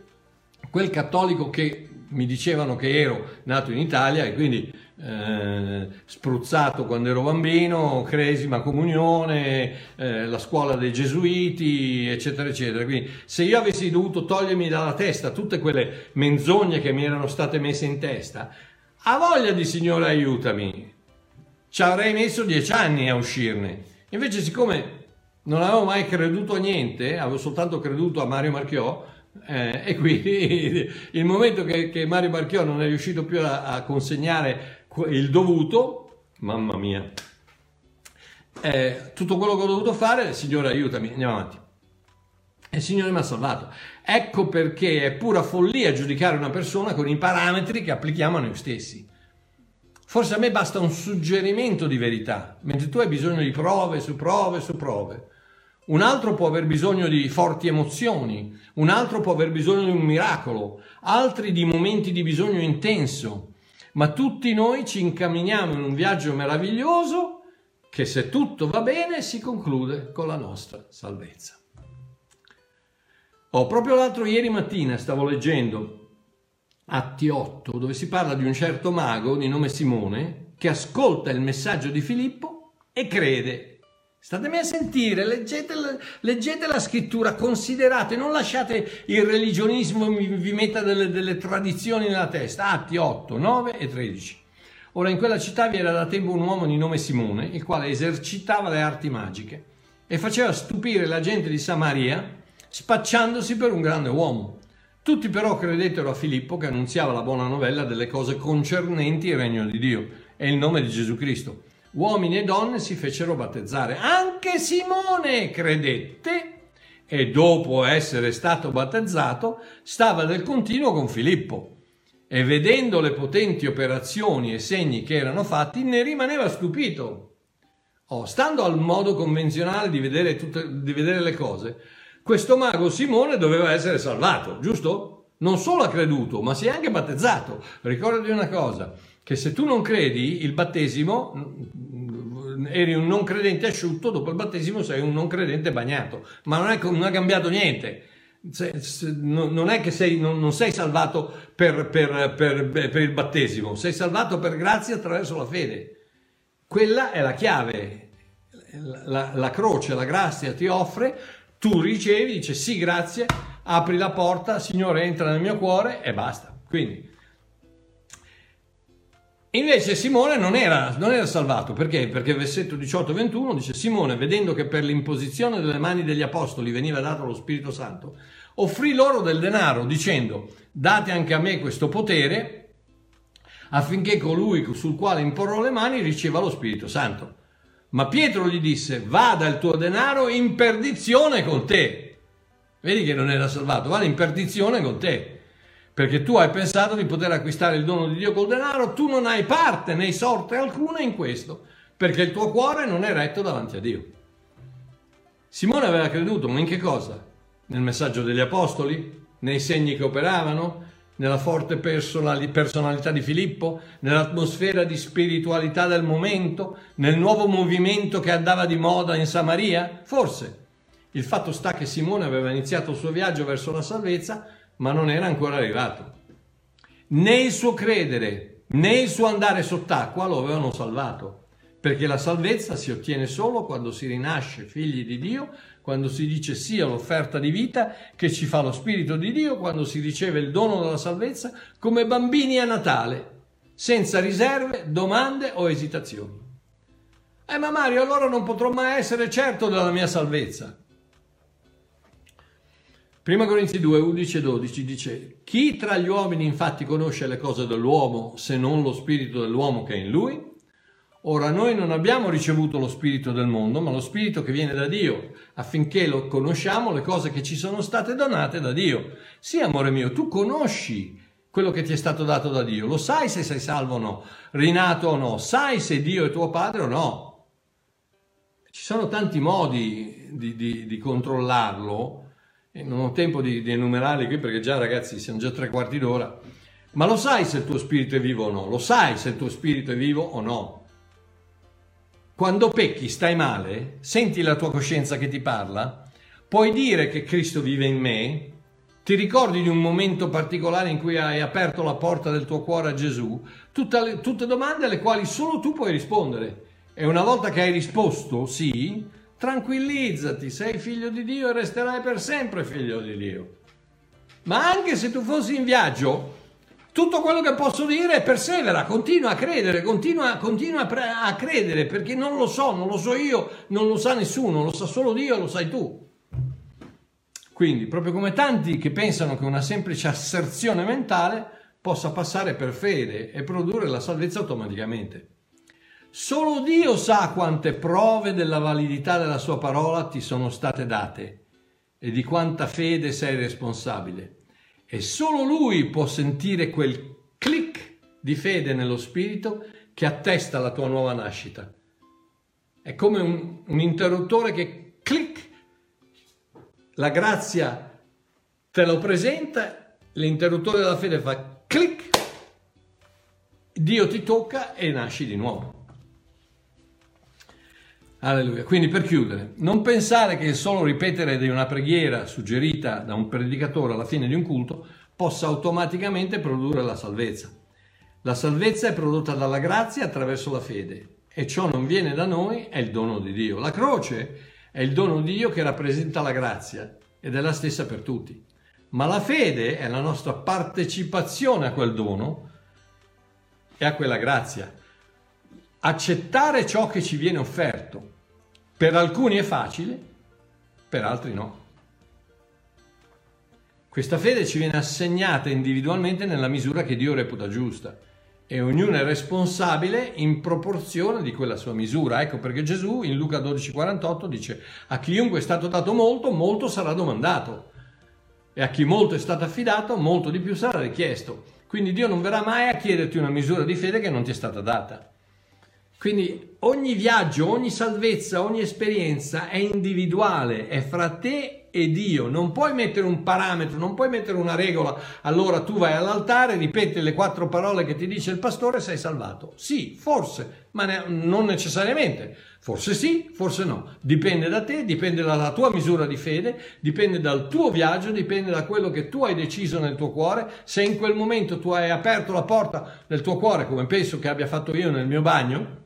quel cattolico che mi dicevano che ero nato in Italia e quindi eh, spruzzato quando ero bambino, cresima comunione, eh, la scuola dei gesuiti, eccetera, eccetera. Quindi se io avessi dovuto togliermi dalla testa tutte quelle menzogne che mi erano state messe in testa, ha voglia di Signore aiutami, ci avrei messo dieci anni a uscirne. Invece siccome non avevo mai creduto a niente, avevo soltanto creduto a Mario Marchiò, eh, e quindi *laughs* il momento che, che, Mario Marchiò non è riuscito più a, a consegnare il dovuto, mamma mia, eh, tutto quello che ho dovuto fare, Signore aiutami, andiamo avanti. E il Signore mi ha salvato. Ecco perché è pura follia giudicare una persona con i parametri che applichiamo a noi stessi. Forse a me basta un suggerimento di verità, mentre tu hai bisogno di prove su prove su prove un altro può aver bisogno di forti emozioni, un altro può aver bisogno di un miracolo, altri di momenti di bisogno intenso, ma tutti noi ci incamminiamo in un viaggio meraviglioso che se tutto va bene si conclude con la nostra salvezza. Oh, proprio l'altro ieri mattina stavo leggendo Atti 8, dove si parla di un certo mago di nome Simone che ascolta il messaggio di Filippo e crede Statemi a sentire, leggete, leggete, la scrittura, considerate, non lasciate il religionismo vi, metta delle, delle tradizioni nella testa. Atti 8, 9 e 13. Ora in quella città vi era da tempo un uomo di nome Simone, il quale esercitava le arti magiche e faceva stupire la gente di Samaria spacciandosi per un grande uomo. Tutti però credettero a Filippo che annunziava la buona novella delle cose concernenti il regno di Dio e il nome di Gesù Cristo. Uomini e donne si fecero battezzare. Anche Simone credette e dopo essere stato battezzato stava del continuo con Filippo e vedendo le potenti operazioni e segni che erano fatti ne rimaneva stupito. Oh, stando al modo convenzionale di vedere, tutte, di vedere le cose, questo mago Simone doveva essere salvato, giusto? Non solo ha creduto, ma si è anche battezzato. Ricordati una cosa, che se tu non credi, il battesimo, eri un non credente asciutto, dopo il battesimo sei un non credente bagnato, ma non, è, non è cambiato niente. Se, se, non è che sei, non, non sei salvato per, per, per, per il battesimo, sei salvato per grazia attraverso la fede. Quella è la chiave. La, la, croce, la grazia ti offre, tu ricevi, dice sì, grazie, apri la porta, Signore entra nel mio cuore e basta. Quindi, invece Simone non era, non era salvato, perché? Perché versetto 18-21 dice Simone, vedendo che per l'imposizione delle mani degli apostoli veniva dato lo Spirito Santo, offrì loro del denaro dicendo date anche a me questo potere affinché colui sul quale imporrò le mani riceva lo Spirito Santo. Ma Pietro gli disse, vada il tuo denaro in perdizione con te. Vedi che non era salvato, vada in perdizione con te. Perché tu hai pensato di poter acquistare il dono di Dio col denaro, tu non hai parte né sorte alcuna in questo, perché il tuo cuore non è retto davanti a Dio. Simone aveva creduto, ma in che cosa? Nel messaggio degli apostoli? Nei segni che operavano? Nella forte personalità di Filippo, nell'atmosfera di spiritualità del momento, nel nuovo movimento che andava di moda in Samaria? Forse. Il fatto sta che Simone aveva iniziato il suo viaggio verso la salvezza, ma non era ancora arrivato. Né il suo credere, né il suo andare sott'acqua lo avevano salvato, perché la salvezza si ottiene solo quando si rinasce figli di Dio quando si dice sì all'offerta di vita che ci fa lo Spirito di Dio, quando si riceve il dono della salvezza come bambini a Natale, senza riserve, domande o esitazioni. Eh ma Mario, allora non potrò mai essere certo della mia salvezza. Prima Corinzi 2, 11 e 12 dice, chi tra gli uomini infatti conosce le cose dell'uomo se non lo spirito dell'uomo che è in lui? Ora noi non abbiamo ricevuto lo spirito del mondo, ma lo spirito che viene da Dio, affinché lo conosciamo le cose che ci sono state donate da Dio. Sì, amore mio, tu conosci quello che ti è stato dato da Dio, lo sai se sei salvo o no, rinato o no, sai se Dio è tuo padre o no. Ci sono tanti modi di, di, di controllarlo, e non ho tempo di, di enumerarli qui perché già ragazzi siamo già tre quarti d'ora, ma lo sai se il tuo spirito è vivo o no, lo sai se il tuo spirito è vivo o no. Quando pecchi, stai male, senti la tua coscienza che ti parla, puoi dire che Cristo vive in me, ti ricordi di un momento particolare in cui hai aperto la porta del tuo cuore a Gesù, tutte, tutte domande alle quali solo tu puoi rispondere. E una volta che hai risposto sì, tranquillizzati, sei figlio di Dio e resterai per sempre figlio di Dio. Ma anche se tu fossi in viaggio, tutto quello che posso dire persevera, continua a credere, continua, continua a credere, perché non lo so, non lo so io, non lo sa nessuno, lo sa solo Dio lo sai tu. Quindi, proprio come tanti che pensano che una semplice asserzione mentale possa passare per fede e produrre la salvezza automaticamente. Solo Dio sa quante prove della validità della sua parola ti sono state date e di quanta fede sei responsabile e solo lui può sentire quel click di fede nello spirito che attesta la tua nuova nascita. È come un, un interruttore che click, la grazia te lo presenta, l'interruttore della fede fa click, Dio ti tocca e nasci di nuovo. Alleluia. Quindi per chiudere, non pensare che il solo ripetere di una preghiera suggerita da un predicatore alla fine di un culto possa automaticamente produrre la salvezza. La salvezza è prodotta dalla grazia attraverso la fede e ciò non viene da noi, è il dono di Dio. La croce è il dono di Dio che rappresenta la grazia ed è la stessa per tutti. Ma la fede è la nostra partecipazione a quel dono e a quella grazia. Accettare ciò che ci viene offerto. Per alcuni è facile, per altri no. Questa fede ci viene assegnata individualmente nella misura che Dio reputa giusta e ognuno è responsabile in proporzione di quella sua misura. Ecco perché Gesù in Luca 12:48 dice a chiunque è stato dato molto, molto sarà domandato e a chi molto è stato affidato, molto di più sarà richiesto. Quindi Dio non verrà mai a chiederti una misura di fede che non ti è stata data. Quindi ogni viaggio, ogni salvezza, ogni esperienza è individuale, è fra te e Dio. Non puoi mettere un parametro, non puoi mettere una regola. Allora tu vai all'altare, ripeti le quattro parole che ti dice il pastore e sei salvato. Sì, forse, ma ne- non necessariamente. Forse sì, forse no. Dipende da te, dipende dalla tua misura di fede, dipende dal tuo viaggio, dipende da quello che tu hai deciso nel tuo cuore. Se in quel momento tu hai aperto la porta del tuo cuore, come penso che abbia fatto io nel mio bagno,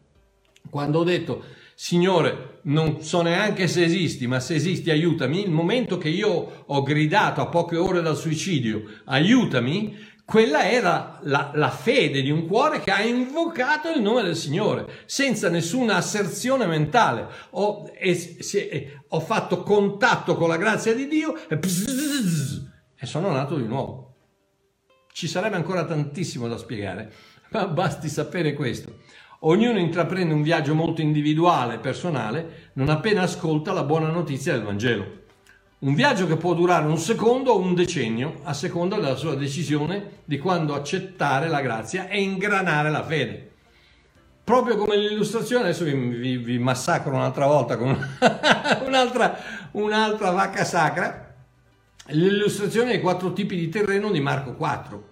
quando ho detto, Signore, non so neanche se esisti, ma se esisti aiutami, il momento che io ho gridato a poche ore dal suicidio, aiutami, quella era la, la, fede di un cuore che ha invocato il nome del Signore, senza nessuna asserzione mentale. Ho, e, se, ho fatto contatto con la grazia di Dio e, pzzz, e sono nato di nuovo. Ci sarebbe ancora tantissimo da spiegare, ma basti sapere questo. Ognuno intraprende un viaggio molto individuale, personale, non appena ascolta la buona notizia del Vangelo. Un viaggio che può durare un secondo o un decennio, a seconda della sua decisione di quando accettare la grazia e ingranare la fede. Proprio come l'illustrazione, adesso vi, vi, vi massacro un'altra volta con *laughs* un'altra, un'altra vacca sacra, l'illustrazione dei quattro tipi di terreno di Marco 4.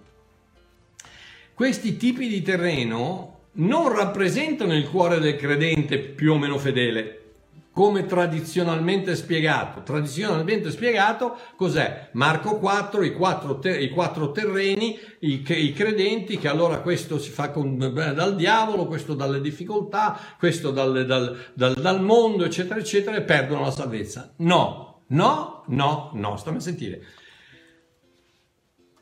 Questi tipi di terreno non rappresentano il cuore del credente più o meno fedele, come tradizionalmente spiegato. Tradizionalmente spiegato cos'è? Marco 4, i quattro, ter- i quattro terreni, i, i, credenti che allora questo si fa con, dal diavolo, questo dalle difficoltà, questo dal, dal, dal, dal mondo, eccetera, eccetera, e perdono la salvezza. No, no, no, no, stammi a sentire.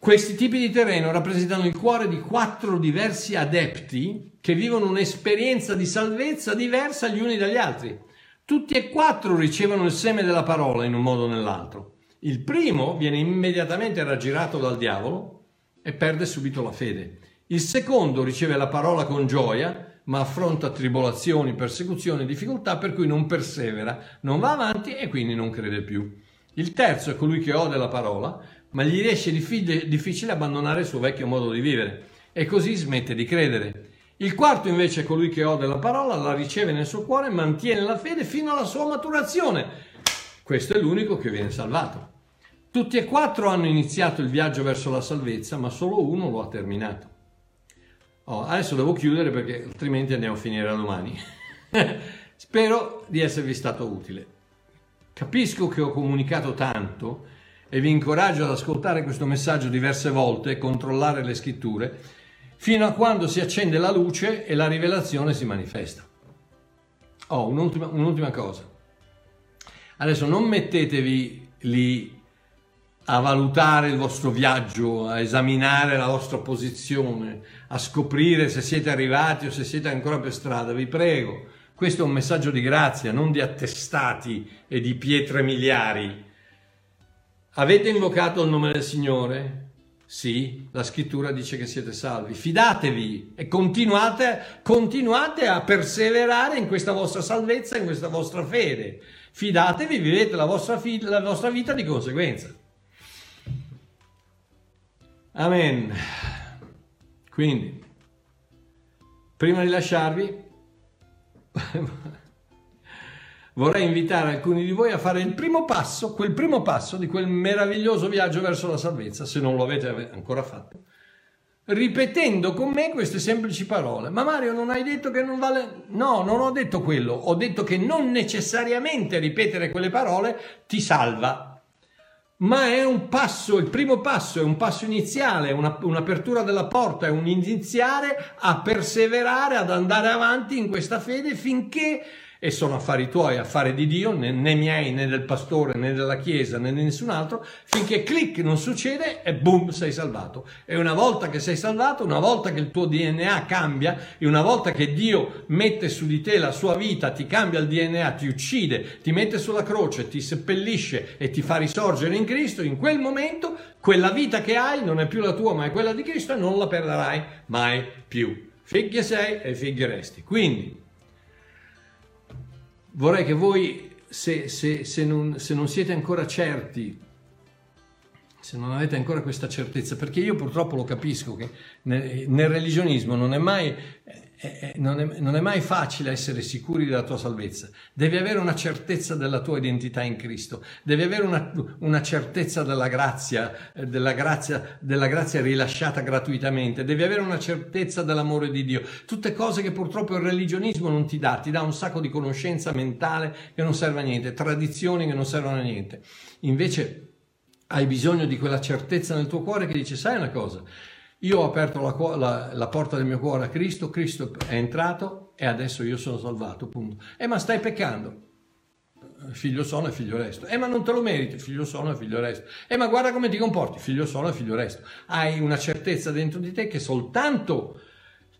Questi tipi di terreno rappresentano il cuore di quattro diversi adepti che vivono un'esperienza di salvezza diversa gli uni dagli altri. Tutti e quattro ricevono il seme della parola in un modo o nell'altro. Il primo viene immediatamente raggirato dal diavolo e perde subito la fede. Il secondo riceve la parola con gioia, ma affronta tribolazioni, persecuzioni, difficoltà, per cui non persevera, non va avanti e quindi non crede più. Il terzo è colui che ode la parola, ma gli riesce difficile abbandonare il suo vecchio modo di vivere e così smette di credere. Il quarto invece è colui che ode la parola, la riceve nel suo cuore mantiene la fede fino alla sua maturazione. Questo è l'unico che viene salvato. Tutti e quattro hanno iniziato il viaggio verso la salvezza, ma solo uno lo ha terminato. Oh, adesso devo chiudere perché altrimenti andiamo a finire a domani. *laughs* Spero di esservi stato utile. Capisco che ho comunicato tanto e vi incoraggio ad ascoltare questo messaggio diverse volte e controllare le scritture fino a quando si accende la luce e la rivelazione si manifesta. Oh, un'ultima, un'ultima cosa. Adesso non mettetevi lì a valutare il vostro viaggio, a esaminare la vostra posizione, a scoprire se siete arrivati o se siete ancora per strada. Vi prego, questo è un messaggio di grazia, non di attestati e di pietre miliari Avete invocato il nome del Signore? Sì, la scrittura dice che siete salvi. Fidatevi e continuate, continuate a perseverare in questa vostra salvezza, in questa vostra fede. Fidatevi, vivete la vostra, fi- la vostra vita di conseguenza. Amen. Quindi, prima di lasciarvi, *laughs* vorrei invitare alcuni di voi a fare il primo passo, quel primo passo di quel meraviglioso viaggio verso la salvezza, se non lo avete ancora fatto, ripetendo con me queste semplici parole. Ma Mario, non hai detto che non vale... No, non ho detto quello, ho detto che non necessariamente ripetere quelle parole ti salva, ma è un passo, il primo passo è un passo iniziale, una, un'apertura della porta, è un iniziare a perseverare, ad andare avanti in questa fede finché e sono affari tuoi, affari di Dio, né, né, miei, né del pastore, né della chiesa, né di nessun altro, finché clic non succede e boom, sei salvato. E una volta che sei salvato, una volta che il tuo DNA cambia e una volta che Dio mette su di te la sua vita, ti cambia il DNA, ti uccide, ti mette sulla croce, ti seppellisce e ti fa risorgere in Cristo, in quel momento quella vita che hai non è più la tua, ma è quella di Cristo e non la perderai mai più. Figlia sei e figlia resti. Quindi, vorrei che voi, se, se, se, non, se non siete ancora certi, se non avete ancora questa certezza, perché io purtroppo lo capisco che nel, nel religionismo non è mai eh, non, è, non, è, mai facile essere sicuri della tua salvezza. Devi avere una certezza della tua identità in Cristo, devi avere una, una certezza della grazia, eh, della grazia, della grazia rilasciata gratuitamente, devi avere una certezza dell'amore di Dio. Tutte cose che purtroppo il religionismo non ti dà, ti dà un sacco di conoscenza mentale che non serve a niente, tradizioni che non servono a niente. Invece hai bisogno di quella certezza nel tuo cuore che dice, sai una cosa, io ho aperto la, la, la, porta del mio cuore a Cristo, Cristo è entrato e adesso io sono salvato, punto. Eh ma stai peccando. Figlio sono e figlio resto. Eh ma non te lo meriti, figlio sono e figlio resto. Eh ma guarda come ti comporti, figlio sono e figlio resto. Hai una certezza dentro di te che soltanto,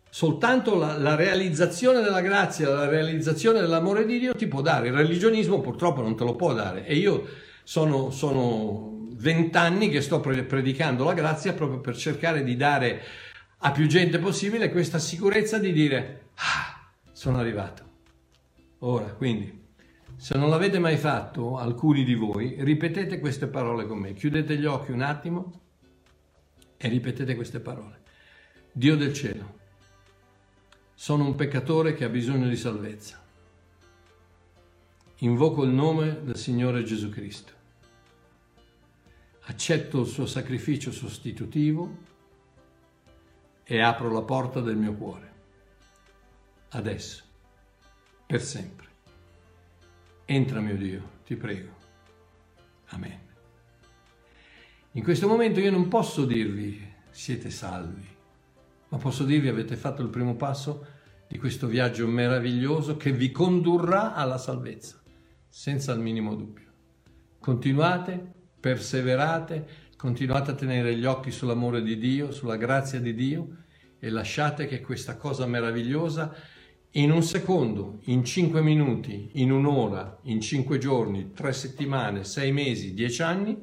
soltanto la, la realizzazione della grazia, la realizzazione dell'amore di Dio ti può dare. Il religionismo purtroppo non te lo può dare. E io sono, sono vent'anni che sto predicando la grazia proprio per cercare di dare a più gente possibile questa sicurezza di dire ah, sono arrivato. Ora, quindi, se non l'avete mai fatto, alcuni di voi, ripetete queste parole con me. Chiudete gli occhi un attimo e ripetete queste parole. Dio del cielo, sono un peccatore che ha bisogno di salvezza. Invoco il nome del Signore Gesù Cristo accetto il suo sacrificio sostitutivo e apro la porta del mio cuore. Adesso, per sempre. Entra mio Dio, ti prego. Amen. In questo momento io non posso dirvi siete salvi, ma posso dirvi avete fatto il primo passo di questo viaggio meraviglioso che vi condurrà alla salvezza, senza il minimo dubbio. Continuate perseverate, continuate a tenere gli occhi sull'amore di Dio, sulla grazia di Dio e lasciate che questa cosa meravigliosa in un secondo, in cinque minuti, in un'ora, in cinque giorni, tre settimane, sei mesi, dieci anni,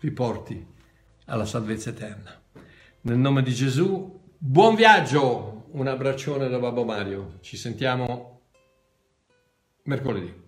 vi porti alla salvezza eterna. Nel nome di Gesù, buon viaggio! Un abbraccione da Babbo Mario. Ci sentiamo mercoledì.